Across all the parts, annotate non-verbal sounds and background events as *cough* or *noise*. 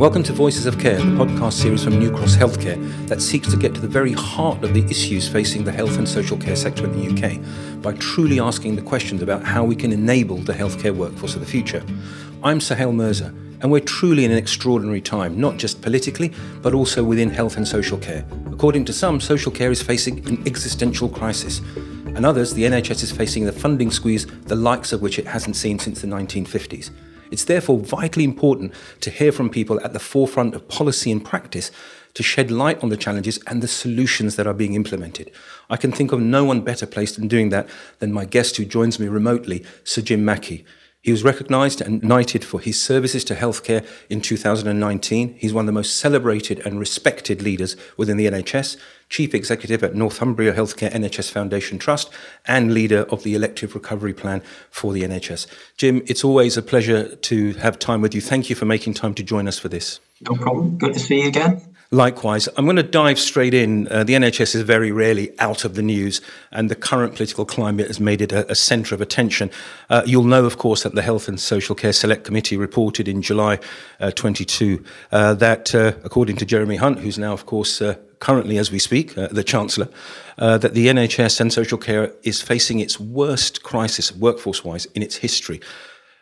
Welcome to Voices of Care, the podcast series from New Cross Healthcare that seeks to get to the very heart of the issues facing the health and social care sector in the UK by truly asking the questions about how we can enable the healthcare workforce of the future. I'm Suhail Mirza, and we're truly in an extraordinary time, not just politically, but also within health and social care. According to some, social care is facing an existential crisis, and others, the NHS is facing the funding squeeze, the likes of which it hasn't seen since the 1950s. It's therefore vitally important to hear from people at the forefront of policy and practice to shed light on the challenges and the solutions that are being implemented. I can think of no one better placed in doing that than my guest who joins me remotely, Sir Jim Mackey. He was recognised and knighted for his services to healthcare in 2019. He's one of the most celebrated and respected leaders within the NHS, Chief Executive at Northumbria Healthcare NHS Foundation Trust, and leader of the Elective Recovery Plan for the NHS. Jim, it's always a pleasure to have time with you. Thank you for making time to join us for this. No problem. Good to see you again. Likewise, I'm going to dive straight in. Uh, the NHS is very rarely out of the news, and the current political climate has made it a, a centre of attention. Uh, you'll know, of course, that the Health and Social Care Select Committee reported in July uh, 22 uh, that, uh, according to Jeremy Hunt, who's now, of course, uh, currently, as we speak, the Chancellor, that the NHS and social care is facing its worst crisis, workforce wise, in its history.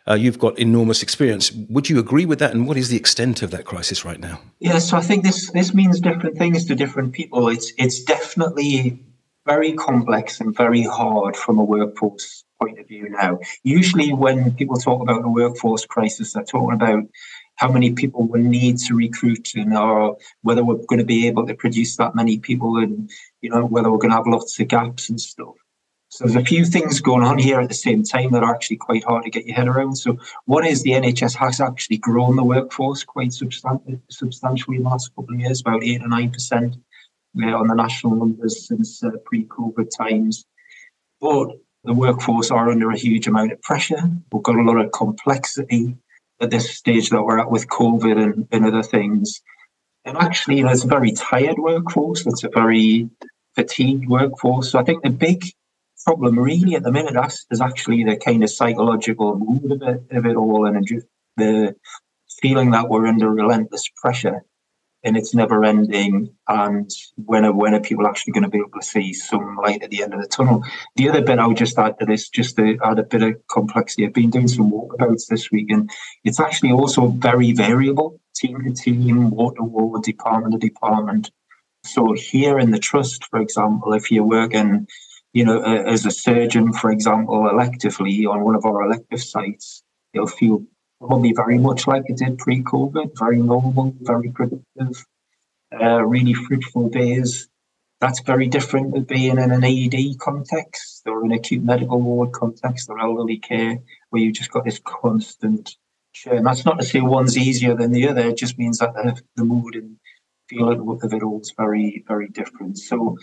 Uh, you've got enormous experience. Would you agree with that? And what is the extent of that crisis right now? Yeah, so I think this this means different things to different people. It's it's definitely very complex and very hard from a workforce point of view now. Usually, when people talk about the workforce crisis, they're talking about how many people we need to recruit and or whether we're going to be able to produce that many people and you know whether we're going to have lots of gaps and stuff. So there's a few things going on here at the same time that are actually quite hard to get your head around. So one is the NHS has actually grown the workforce quite substantially in the last couple of years, about eight or nine percent on the national numbers since uh, pre-COVID times. But the workforce are under a huge amount of pressure. We've got a lot of complexity at this stage that we're at with COVID and, and other things. And actually, it's a very tired workforce. It's a very fatigued workforce. So I think the big problem. Really at the minute is actually the kind of psychological mood of it, of it all and the feeling that we're under relentless pressure and it's never ending and when are, when are people actually going to be able to see some light at the end of the tunnel? The other bit i would just add to this just to add a bit of complexity i've been doing some walkabouts this week and it's actually also very variable team to team ward to ward department to department. So here in the trust for example if you're working you know, as a surgeon, for example, electively on one of our elective sites, it'll feel probably very much like it did pre-COVID, very normal, very productive, uh, really fruitful days. That's very different to being in an A&E context or an acute medical ward context or elderly care, where you've just got this constant churn. That's not to say one's easier than the other. It just means that the, the mood and feeling of it all is very, very different. So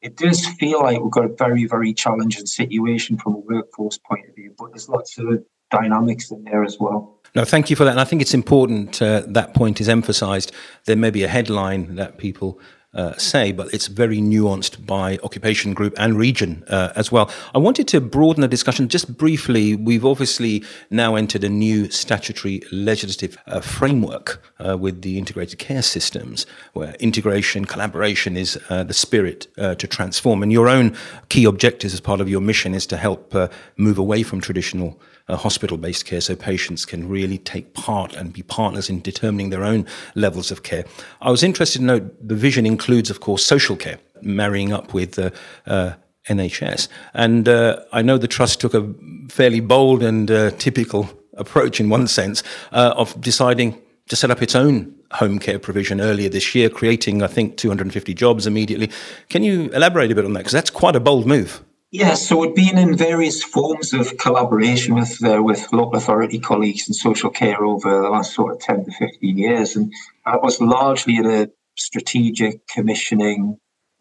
it does feel like we've got a very, very challenging situation from a workforce point of view, but there's lots of dynamics in there as well. No, thank you for that. And I think it's important uh, that point is emphasized. There may be a headline that people uh, say, but it's very nuanced by occupation group and region uh, as well. I wanted to broaden the discussion just briefly. We've obviously now entered a new statutory legislative uh, framework uh, with the integrated care systems, where integration, collaboration is uh, the spirit to transform. And your own key objectives as part of your mission is to help move away from traditional uh, hospital-based care so patients can really take part and be partners in determining their own levels of care. I was interested to note the vision includes, of course, social care, marrying up with the uh, NHS. And uh, I know the Trust took a fairly bold and uh, typical approach in one sense uh, of deciding to set up its own home care provision earlier this year, creating, I think, 250 jobs immediately. Can you elaborate a bit on that? Because that's quite a bold move. Yes, so we've been in various forms of collaboration with uh, with local authority colleagues in social care over the last sort of 10 to 15 years. And that was largely at a strategic commissioning,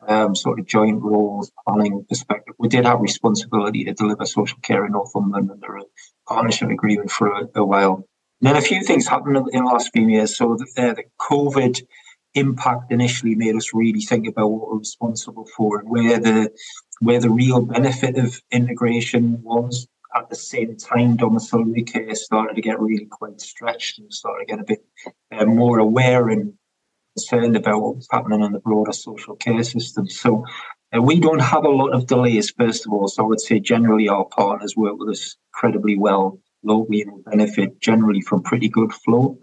um, sort of joint roles, planning perspective. We did have responsibility to deliver social care in Northumberland under a partnership agreement for a, a while. And then a few things happened in the last few years. So the, uh, the COVID impact initially made us really think about what we're responsible for and where the where the real benefit of integration was. at the same time, domiciliary care started to get really quite stretched and started to get a bit uh, more aware and concerned about what was happening in the broader social care system. So uh, we don't have a lot of delays, first of all. So I would say generally our partners work with us incredibly well locally and benefit generally from pretty good flow.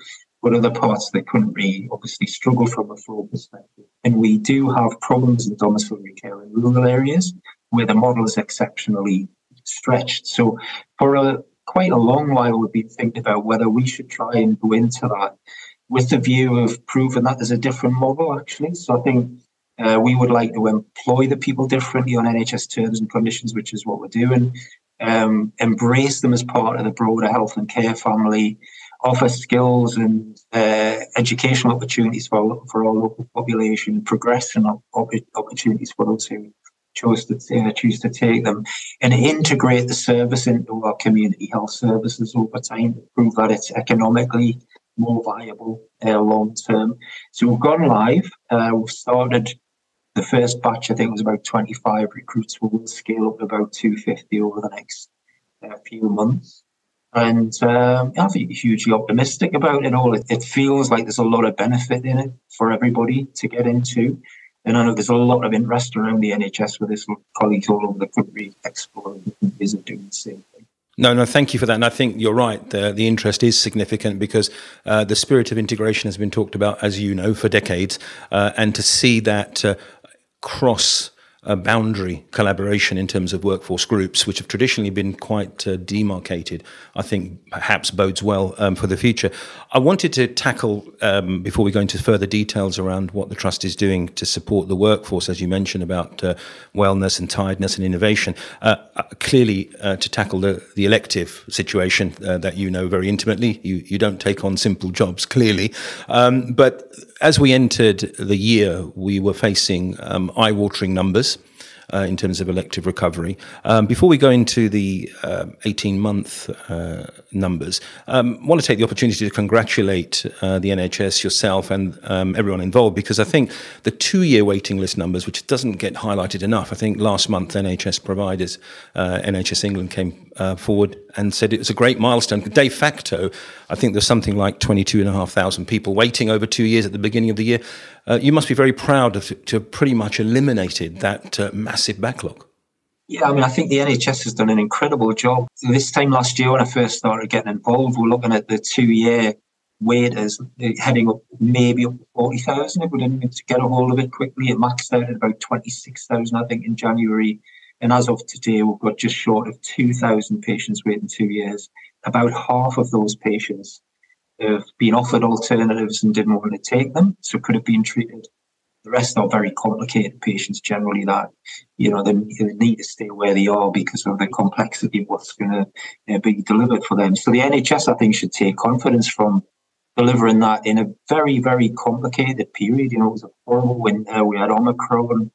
But other parts of the country obviously struggle from a flow perspective. And we do have problems in domiciliary care in rural areas where the model is exceptionally stretched. So for a quite a long while, we've been thinking about whether we should try and go into that with the view of proving that there's a different model, actually. So I think uh, we would like to employ the people differently on NHS terms and conditions, which is what we're doing. Um, embrace them as part of the broader health and care family, offer skills and uh, educational opportunities for, for our local population, progression opportunities for those who chose to uh, choose to take them, and integrate the service into our community health services over time to prove that it's economically more viable uh, long term. So we've gone live. Uh, we've started the first batch. I think was about 25 recruits. We'll scale up to about 250 over the next uh, few months. And um, I'm hugely optimistic about it all. It, it feels like there's a lot of benefit in it for everybody to get into. And I know there's a lot of interest around the NHS with this colleagues all over the country exploring different ways of doing the same thing. No, no, thank you for that. And I think you're right. The, the interest is significant because uh, the spirit of integration has been talked about, as you know, for decades. Uh, and to see that uh, cross a boundary collaboration in terms of workforce groups, which have traditionally been quite uh, demarcated, I think perhaps bodes well um, for the future. I wanted to tackle, um, before we go into further details around what the Trust is doing to support the workforce, as you mentioned about uh, wellness and tiredness and innovation, uh, uh clearly uh, to tackle the, the elective situation uh, that you know very intimately. You, you don't take on simple jobs, clearly. Um, but as we entered the year, we were facing um, eye watering numbers. Uh, in terms of elective recovery. Um, before we go into the 18 uh, month uh, numbers, um, I want to take the opportunity to congratulate uh, the NHS, yourself, and um, everyone involved because I think the two year waiting list numbers, which doesn't get highlighted enough, I think last month NHS providers, uh, NHS England came uh, forward and said it was a great milestone. De facto, I think there's something like 22,500 people waiting over two years at the beginning of the year. Uh, you must be very proud of, to have pretty much eliminated that uh, massive backlog. Yeah, I mean, I think the NHS has done an incredible job. This time last year, when I first started getting involved, we're looking at the two-year waiters heading up maybe up to 40,000 if we didn't get a hold of it quickly. It maxed out at about 26,000, I think, in January and as of today, we've got just short of 2,000 patients waiting two years. About half of those patients have been offered alternatives and didn't want to take them, so could have been treated. The rest are very complicated patients generally that, you know, they, need to stay where they are because of the complexity of what's going to uh, be delivered for them. So the NHS, I think, should take confidence from delivering that in a very, very complicated period. You know, it was a horrible winter. We had Omicron.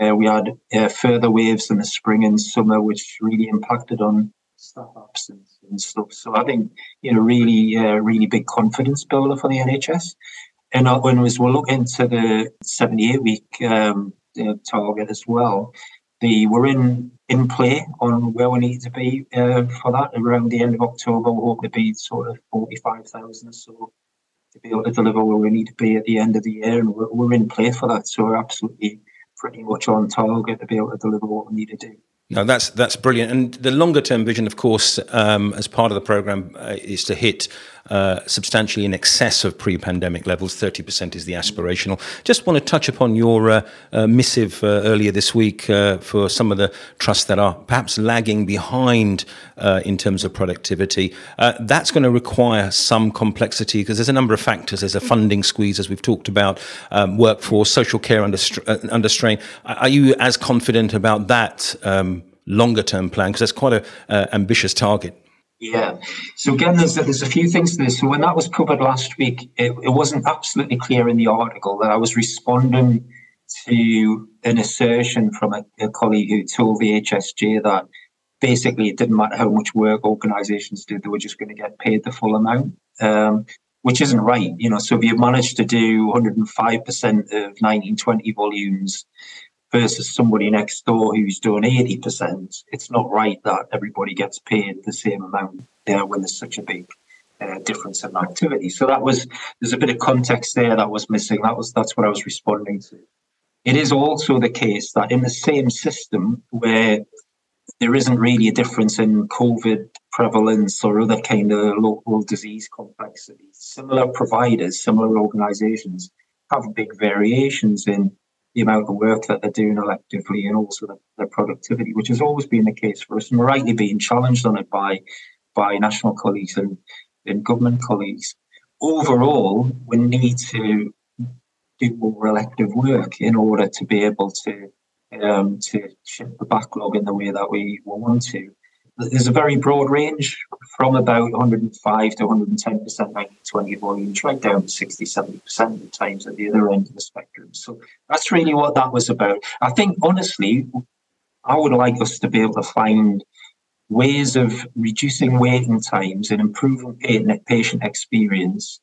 Uh, we had uh, further waves in the spring and summer, which really impacted on staff absence and stuff. So I think you know really, uh, really big confidence builder for the NHS. And when we were looking to the 78 week um, target as well, the we're in in play on where we need to be uh, for that around the end of October. We hope to be sort of 45,000 or so to be able to deliver where we need to be at the end of the year, and we're, we're in play for that. So we're absolutely pretty much on target to be able to deliver what we need to do. No, that's that's brilliant. And the longer term vision, of course, um, as part of the program, uh, is to hit uh, substantially in excess of pre-pandemic levels. Thirty percent is the aspirational. Just want to touch upon your uh, uh missive uh, earlier this week uh, for some of the trusts that are perhaps lagging behind in terms of productivity. that's going to require some complexity because there's a number of factors. There's a funding squeeze, as we've talked about, um, workforce, social care under, under strain. Are you as confident about that? Um, longer term plan? Because that's quite an uh, ambitious target. Yeah. So again, there's there's a few things to this. So when that was covered last week, it, it wasn't absolutely clear in the article that I was responding to an assertion from a, a colleague who told the HSJ that basically it didn't matter how much work organisations did; they were just going to get paid the full amount. Um, which isn't right, you know. So if you managed to do 105% of 1920 volumes versus somebody next door who's doing 80%, it's not right that everybody gets paid the same amount there when there's such a big uh, difference in activity. So that was there's a bit of context there that was missing. That was that's what I was responding to. It is also the case that in the same system where there isn't really a difference in COVID prevalence or other kind of local disease complexities, similar providers, similar organisations have big variations in the amount of work that they're doing electively and also the, their productivity, which has always been the case for us. And we're rightly being challenged on it by by national colleagues and, and government colleagues. Overall, we need to do more elective work in order to be able to um, to shift the backlog in the way that we want to there's a very broad range from about 105 to 110% 90 20 volumes, right down to 60 70% at times at the other end of the spectrum. So that's really what that was about. I think, honestly, I would like us to be able to find ways of reducing waiting times and improving patient experience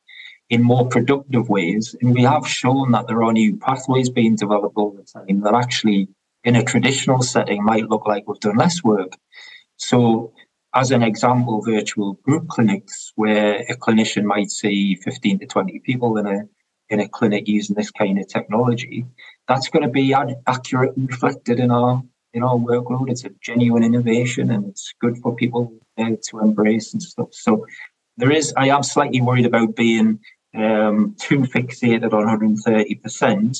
in more productive ways. And we have shown that there are new pathways being developed all the time that actually, in a traditional setting, might look like we've done less work so, as an example, virtual group clinics where a clinician might see 15 to 20 people in a in a clinic using this kind of technology, that's going to be ad- accurate and reflected in our in our workload. It's a genuine innovation and it's good for people uh, to embrace and stuff. So there is, I am slightly worried about being um, too fixated on 130 percent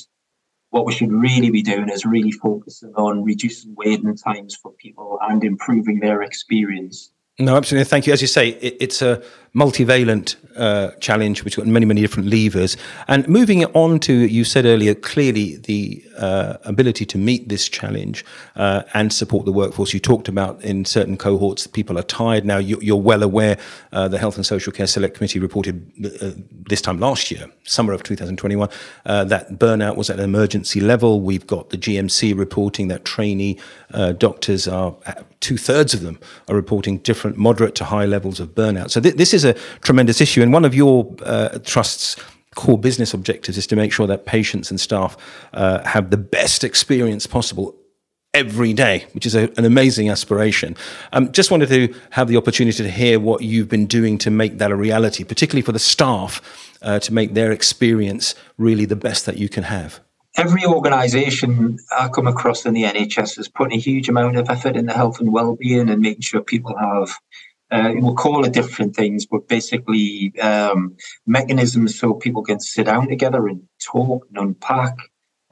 what we should really be doing is really focusing on reducing waiting times for people and improving their experience. No, absolutely. Thank you. As you say, it, it's a multivalent uh, challenge which got many, many different levers. And moving on to, you said earlier, clearly the uh, ability to meet this challenge uh, and support the workforce. You talked about in certain cohorts, people are tired now. You, are well aware uh, the Health and Social Care Select Committee reported uh, this time last year, summer of 2021, uh, that burnout was at an emergency level. We've got the GMC reporting that trainee doctors are, two thirds of them are reporting different moderate to high levels of burnout. So th- this is a tremendous issue. And one of your uh, trust's core business objectives is to make sure that patients and staff uh, have the best experience possible every day, which is a, an amazing aspiration. Um, just wanted to have the opportunity to hear what you've been doing to make that a reality, particularly for the staff, uh, to make their experience really the best that you can have. Every organisation I come across in the NHS is putting a huge amount of effort in the health and well-being and making sure people have uh, we'll call it different things, but basically um, mechanisms so people can sit down together and talk and unpack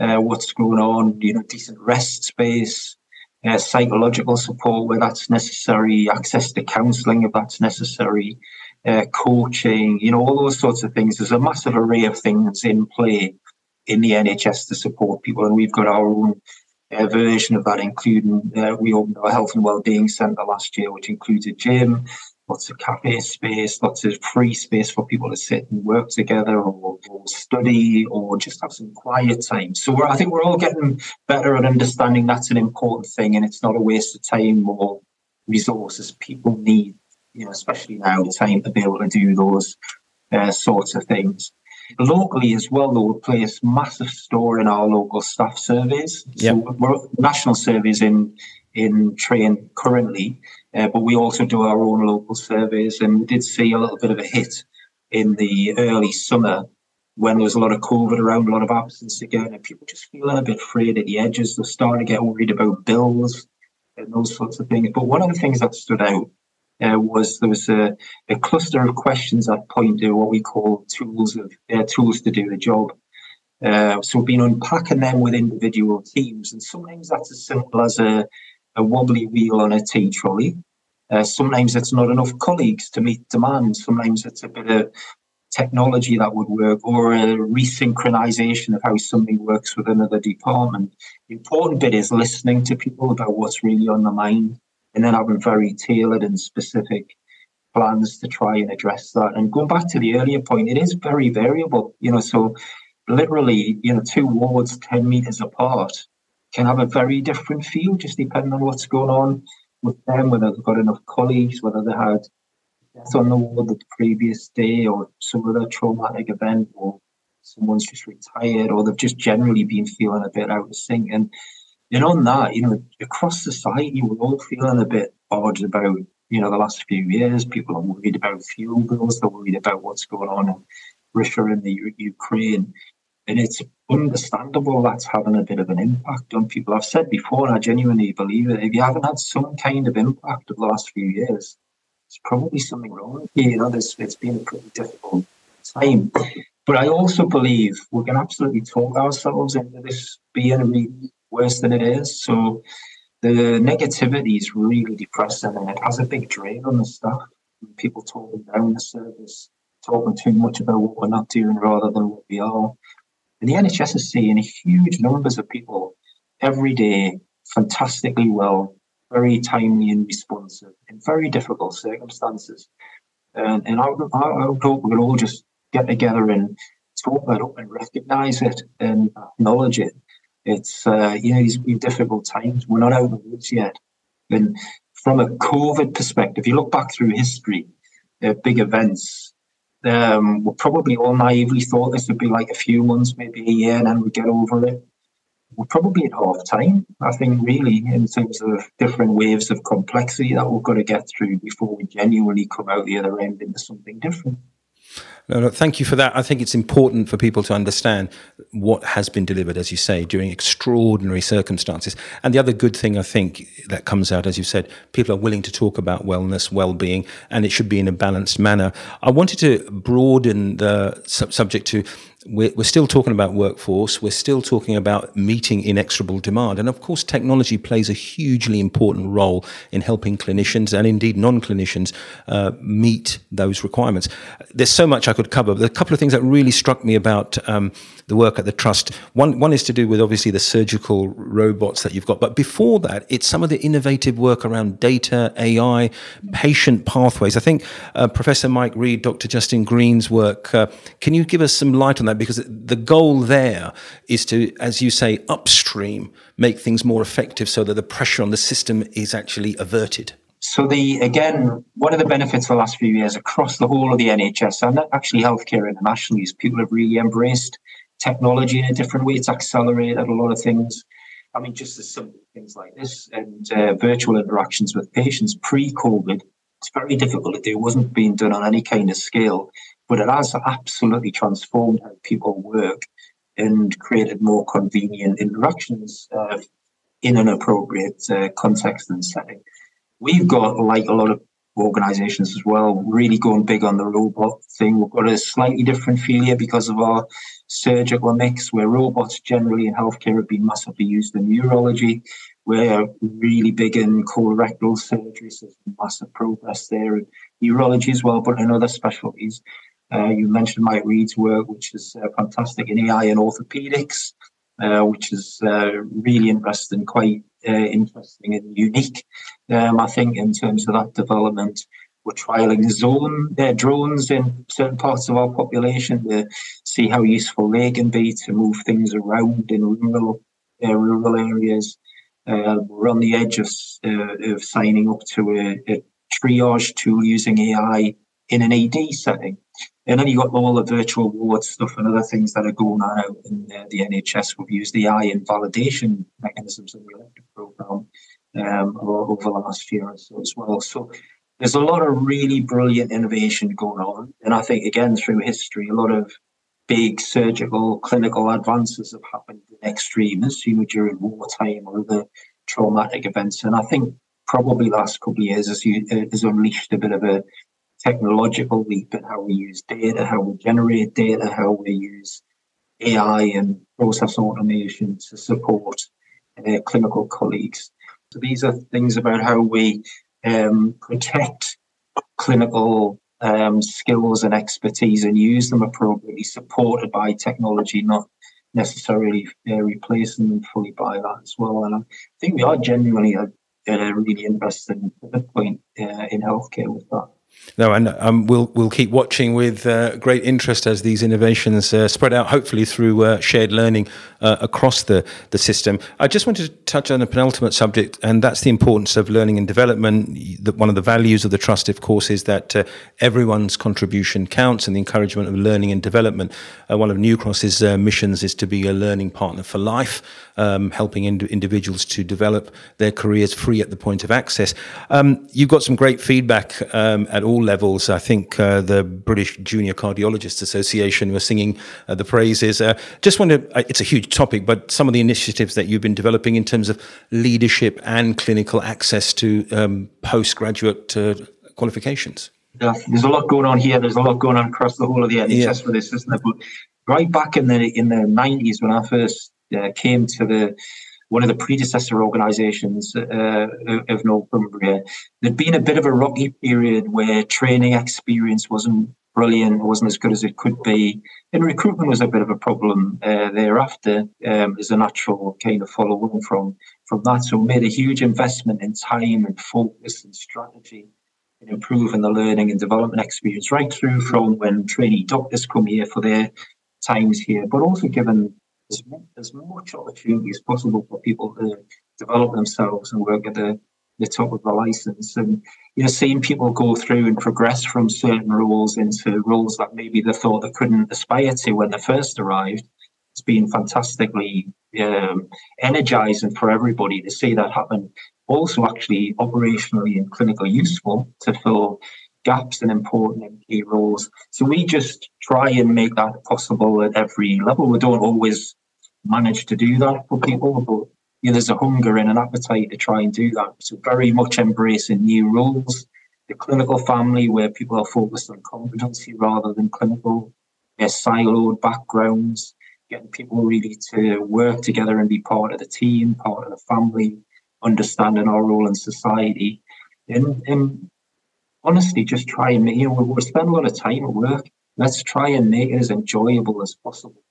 uh, what's going on. You know, decent rest space, uh, psychological support where that's necessary, access to counselling if that's necessary, uh, coaching. You know, all those sorts of things. There's a massive array of things in play in the NHS to support people, and we've got our own uh, version of that, including uh, we opened our health and wellbeing centre last year, which includes a gym, lots of cafe space, lots of free space for people to sit and work together or, or study or just have some quiet time. So I think we're all getting better at understanding that's an important thing and it's not a waste of time or resources. People need, you know, especially now, time to be able to do those uh, sorts of things. Locally as well, though, we place massive store in our local staff surveys. Yep. So we're national surveys in in train currently, uh, but we also do our own local surveys, and we did see a little bit of a hit in the early summer when there was a lot of COVID around, a lot of absence again, and people just feeling a bit frayed at the edges. They're starting to get worried about bills and those sorts of things. But one of the things that stood out uh, was there was a, a, cluster of questions that point to what we call tools of uh, tools to do the job. Uh, so we've been unpacking them with individual teams, and sometimes that's as simple as a, a wobbly wheel on a tea trolley. Uh, sometimes it's not enough colleagues to meet demand. Sometimes it's a bit of technology that would work or a resynchronization of how something works with another department. The important bit is listening to people about what's really on the mind and then having very tailored and specific plans to try and address that. And going back to the earlier point, it is very variable, you know, so literally, you know, two wards 10 meters apart can have a very different feel just depending on what's going on with them, whether they've got enough colleagues, whether they had death on the ward the previous day or some other traumatic event or someone's just retired or they've just generally been feeling a bit out of sync. And And on that, you know, across society, we're all feeling a bit odd about, you know, the last few years. People are worried about fuel bills. They're worried about what's going on in Russia and the U- Ukraine. And it's understandable that's having a bit of an impact on people. I've said before, and I genuinely believe it, if you haven't had some kind of impact of the last few years, it's probably something wrong. You know, there's, it's been a pretty difficult time. But I also believe we can absolutely talk ourselves into this being a really worse than it is. So the negativity is really depressing and it has a big drain on the staff. People talking down the service, talking too much about what we're not doing rather than what we are. And the NHS is seeing huge numbers of people every day, fantastically well, very timely and responsive in very difficult circumstances. And, and I, would, I hope we could all just get together and talk that up and recognise it and acknowledge it it's uh, know these difficult times. We're not out of the woods yet. And from a COVID perspective, you look back through history, uh, big events. Um, we probably all naively thought this would be like a few months, maybe a year, and then we'd get over it. We're probably at half time, I think, really, in terms of different waves of complexity that we've got to get through before we genuinely come out the other end into something different. No, no, thank you for that. I think it's important for people to understand what has been delivered, as you say, during extraordinary circumstances. And the other good thing I think that comes out, as you said, people are willing to talk about wellness, well-being, and it should be in a balanced manner. I wanted to broaden the subject to we're, we're still talking about workforce. We're still talking about meeting inexorable demand. And of course, technology plays a hugely important role in helping clinicians and indeed non clinicians uh, meet those requirements. There's so much I could cover. But a couple of things that really struck me about um, the work at the Trust. One, one is to do with obviously the surgical robots that you've got. But before that, it's some of the innovative work around data, AI, patient pathways. I think uh, Professor Mike Reed, Dr. Justin Green's work, uh, can you give us some light on that? Because the goal there is to, as you say, upstream, make things more effective so that the pressure on the system is actually averted. So the again, one of the benefits of the last few years across the whole of the NHS and actually healthcare internationally is people have really embraced technology in a different way. It's accelerated a lot of things. I mean, just as simple things like this and uh, virtual interactions with patients pre-COVID, it's very difficult to do. It wasn't being done on any kind of scale, but it has absolutely transformed how people work and created more convenient interactions uh, in an appropriate uh, context and setting. We've got, like a lot of organizations as well, really going big on the robot thing. We've got a slightly different feel here because of our surgical mix, where robots generally in healthcare have been massively used in urology. We're really big in colorectal surgery, so there's massive progress there in urology as well, but in other specialties. Uh, you mentioned Mike Reed's work, which is uh, fantastic in AI and orthopedics, uh, which is uh, really interesting, quite uh, interesting and unique, um, I think, in terms of that development. We're trialing zone uh, drones in certain parts of our population to see how useful they can be to move things around in rural rural areas. We're on the edge of, of signing up to a, a, triage tool using AI in an ED setting. And then you've got all the virtual ward stuff and other things that are going on out in uh, the NHS. We've used AI in validation mechanisms in the elective programme um, over the last year or so as well. So there's a lot of really brilliant innovation going on. And I think, again, through history, a lot of big surgical clinical advances have happened in extremes, you know, during wartime or other traumatic events. And I think probably last couple of years has, has unleashed a bit of a technological leap in how we use data, how we generate data, how we use AI and process automation to support uh, clinical colleagues. So these are things about how we um, protect clinical um, skills and expertise and use them appropriately, supported by technology, not necessarily uh, replacing them fully by that as well. And I think we are genuinely at, a really interesting point uh, in healthcare with that. No, and um, we'll we'll keep watching with uh, great interest as these innovations uh, spread out, hopefully through uh, shared learning uh, across the the system. I just wanted to touch on a penultimate subject, and that's the importance of learning and development. That one of the values of the trust, of course, is that uh, everyone's contribution counts, and the encouragement of learning and development. Uh, one of New Cross's missions is to be a learning partner for life, um, helping ind- individuals to develop their careers free at the point of access. Um, you've got some great feedback um, at all levels. I think uh, the British Junior Cardiologists Association were singing uh, the praises. Uh, just wonder, uh, it's a huge topic, but some of the initiatives that you've been developing in terms of leadership and clinical access to um, postgraduate uh, qualifications. Yeah, there's a lot going on here. There's a lot going on across the whole of the NHS yeah. for this, isn't there? But right back in the in the 90s when I first uh, came to the one of the predecessor organisations uh, of Northumbria, there'd been a bit of a rocky period where training experience wasn't brilliant, wasn't as good as it could be, and recruitment was a bit of a problem uh, thereafter. Um, as a natural kind of follow on from from that, so made a huge investment in time and focus and strategy in improving the learning and development experience, right through from when trainee doctors come here for their times here, but also given as, as much opportunity as possible for people to develop themselves and work at the, the top of the license. And you know, seeing people go through and progress from certain roles into roles that maybe they thought they couldn't aspire to when they first arrived, it's been fantastically um, energizing for everybody to see that happen. Also, actually, operationally and clinically useful to fill gaps and important and key roles. So we just try and make that possible at every level. We don't always manage to do that for people, but you know, there's a hunger and an appetite to try and do that. So very much embracing new roles, the clinical family where people are focused on competency rather than clinical, their siloed backgrounds, getting people really to work together and be part of the team, part of the family, understanding our role in society. And, and honestly just try and make, you know, we spend a lot of time at work. Let's try and make it as enjoyable as possible.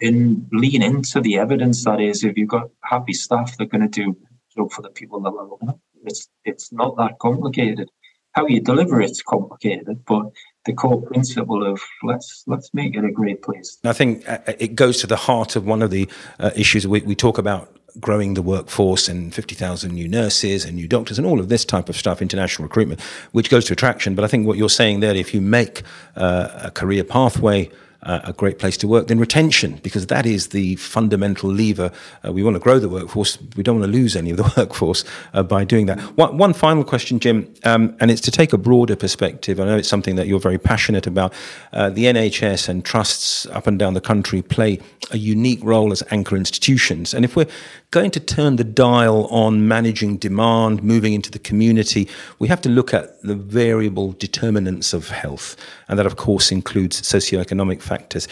And lean into the evidence that is, if you've got happy staff, they're going to do job for the people that looking up. It's it's not that complicated. How you deliver it's complicated, but the core principle of let's let's make it a great place. I think uh, it goes to the heart of one of the uh, issues we, we talk about growing the workforce and 50,000 new nurses and new doctors and all of this type of stuff, international recruitment, which goes to attraction. But I think what you're saying there, if you make uh, a career pathway uh, a great place to work, then retention, because that is the fundamental lever. Uh, we want to grow the workforce. We don't want to lose any of the *laughs* workforce uh, by doing that. One, one, final question, Jim, um, and it's to take a broader perspective. I know it's something that you're very passionate about. Uh, the NHS and trusts up and down the country play a unique role as anchor institutions. And if we're going to turn the dial on managing demand, moving into the community, we have to look at the variable determinants of health. And that, of course, includes socioeconomic factors.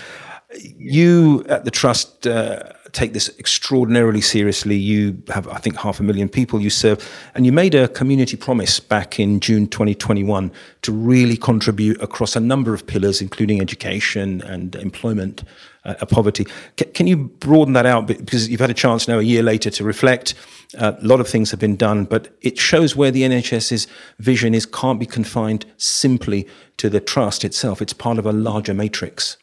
You at the Trust uh, take this extraordinarily seriously. You have, I think, half a million people you serve, and you made a community promise back in June 2021 to really contribute across a number of pillars, including education and employment uh, poverty. C- can you broaden that out? Because you've had a chance now, a year later, to reflect. Uh, a lot of things have been done, but it shows where the NHS's vision is can't be confined simply to the trust itself. It's part of a larger matrix.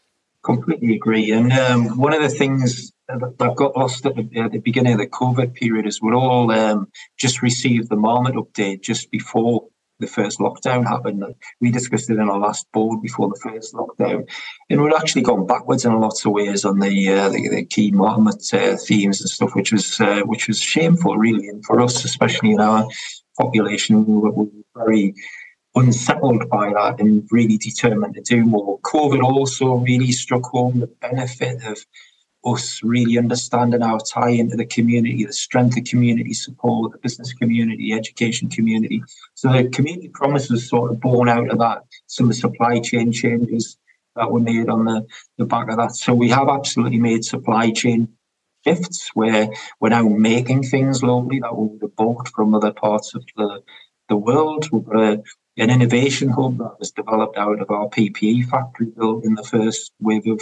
Completely agree. And um, one of the things that got lost at the, at the, beginning of the COVID period is we're all um, just received the Marmot update just before the first lockdown happened. We discussed it in our last board before the first lockdown, and we'd actually gone backwards in lots of ways on the uh, the, the, key Marmot uh, themes and stuff, which was uh, which was shameful, really, and for us, especially in our population, we were, we were very unsettled by that and really determined to do more. COVID also really struck home the benefit of us really understanding our tie into the community, the strength of community support, the business community, education community. So the community promise was sort of born out of that, some of the supply chain changes that were made on the, the back of that. So we have absolutely made supply chain shifts where we're now making things locally that we would have bought from other parts of the, the world. We've got a, an innovation hub that was developed out of our PPE factory built in the first wave of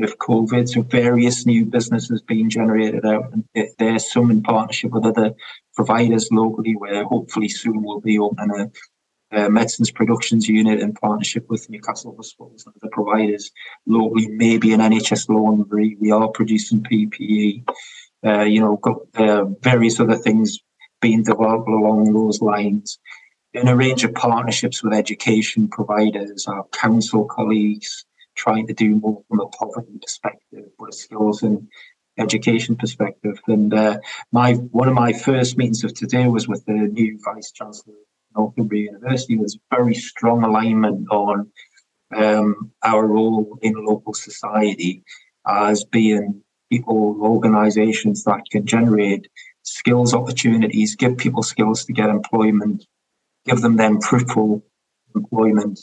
with COVID. So various new businesses being generated out, and there's some in partnership with other providers locally, where hopefully soon we'll be opening a uh, medicines productions unit in partnership with Newcastle Hospitals and other providers locally, maybe an NHS laundry. We are producing PPE. Uh, you know, got uh, various other things being developed along those lines. In a range of partnerships with education providers, our council colleagues, trying to do more from a poverty perspective, but a skills and education perspective. And uh, my one of my first meetings of today was with the new vice chancellor of Northumbria University was very strong alignment on um, our role in local society as being people, organisations that can generate skills opportunities, give people skills to get employment, give them then fruitful employment.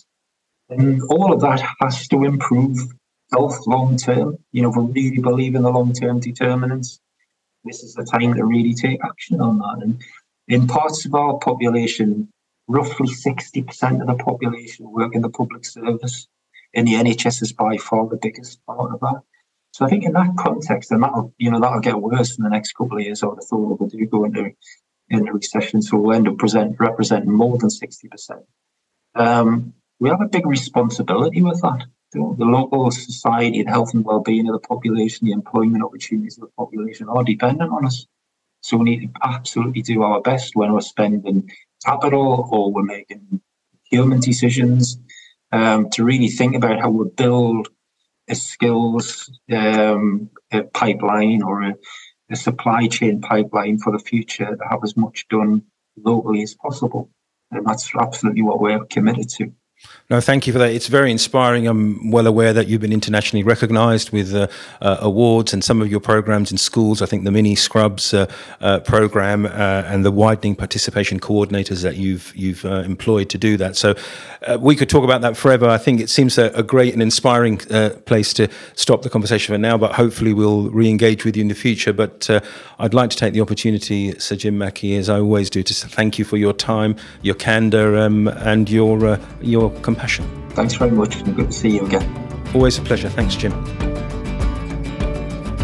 And all of that has to improve health long term. You know, if we really believe in the long term determinants, this is the time to really take action on that. And in parts of our population, roughly 60% of the population work in the public service, and the NHS is by far the biggest part of that. So I think in that context, and that'll you know that'll get worse in the next couple of years. I would have thought we do go into in a recession, so we'll end up present, representing more than 60%. Um, we have a big responsibility with that. The local society, the health and well-being of the population, the employment opportunities of the population are dependent on us. So we need to absolutely do our best when we're spending capital or we're making human decisions um, to really think about how we build a skills um, a pipeline or a, a, supply chain pipeline for the future to have as much done locally as possible. And that's absolutely what we're committed to. No, thank you for that. It's very inspiring. I'm well aware that you've been internationally recognised with uh, uh, awards and some of your programs in schools. I think the Mini Scrubs uh, uh program uh, and the widening participation coordinators that you've you've uh, employed to do that. So we could talk about that forever. I think it seems a, a great and inspiring place to stop the conversation for now. But hopefully we'll re-engage with you in the future. But I'd like to take the opportunity, Sir Jim Mackey, as I always do, to thank you for your time, your candour, um, and your your compassion. Thanks very much, and good to see you again. Always a pleasure. Thanks, Jim.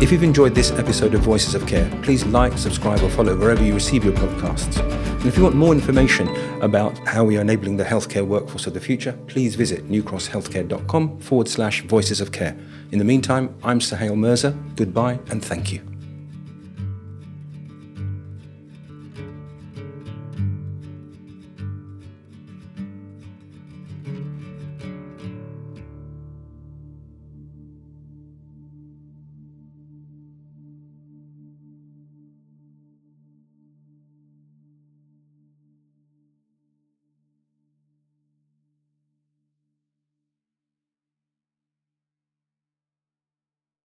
If you've enjoyed this episode of Voices of Care, please like, subscribe, or follow wherever you receive your podcasts. And if you want more information about how we are enabling the healthcare workforce of the future, please visit newcrosshealthcare.com forward slash voices of care. In the meantime, I'm Suhail Mirza. Goodbye and thank you.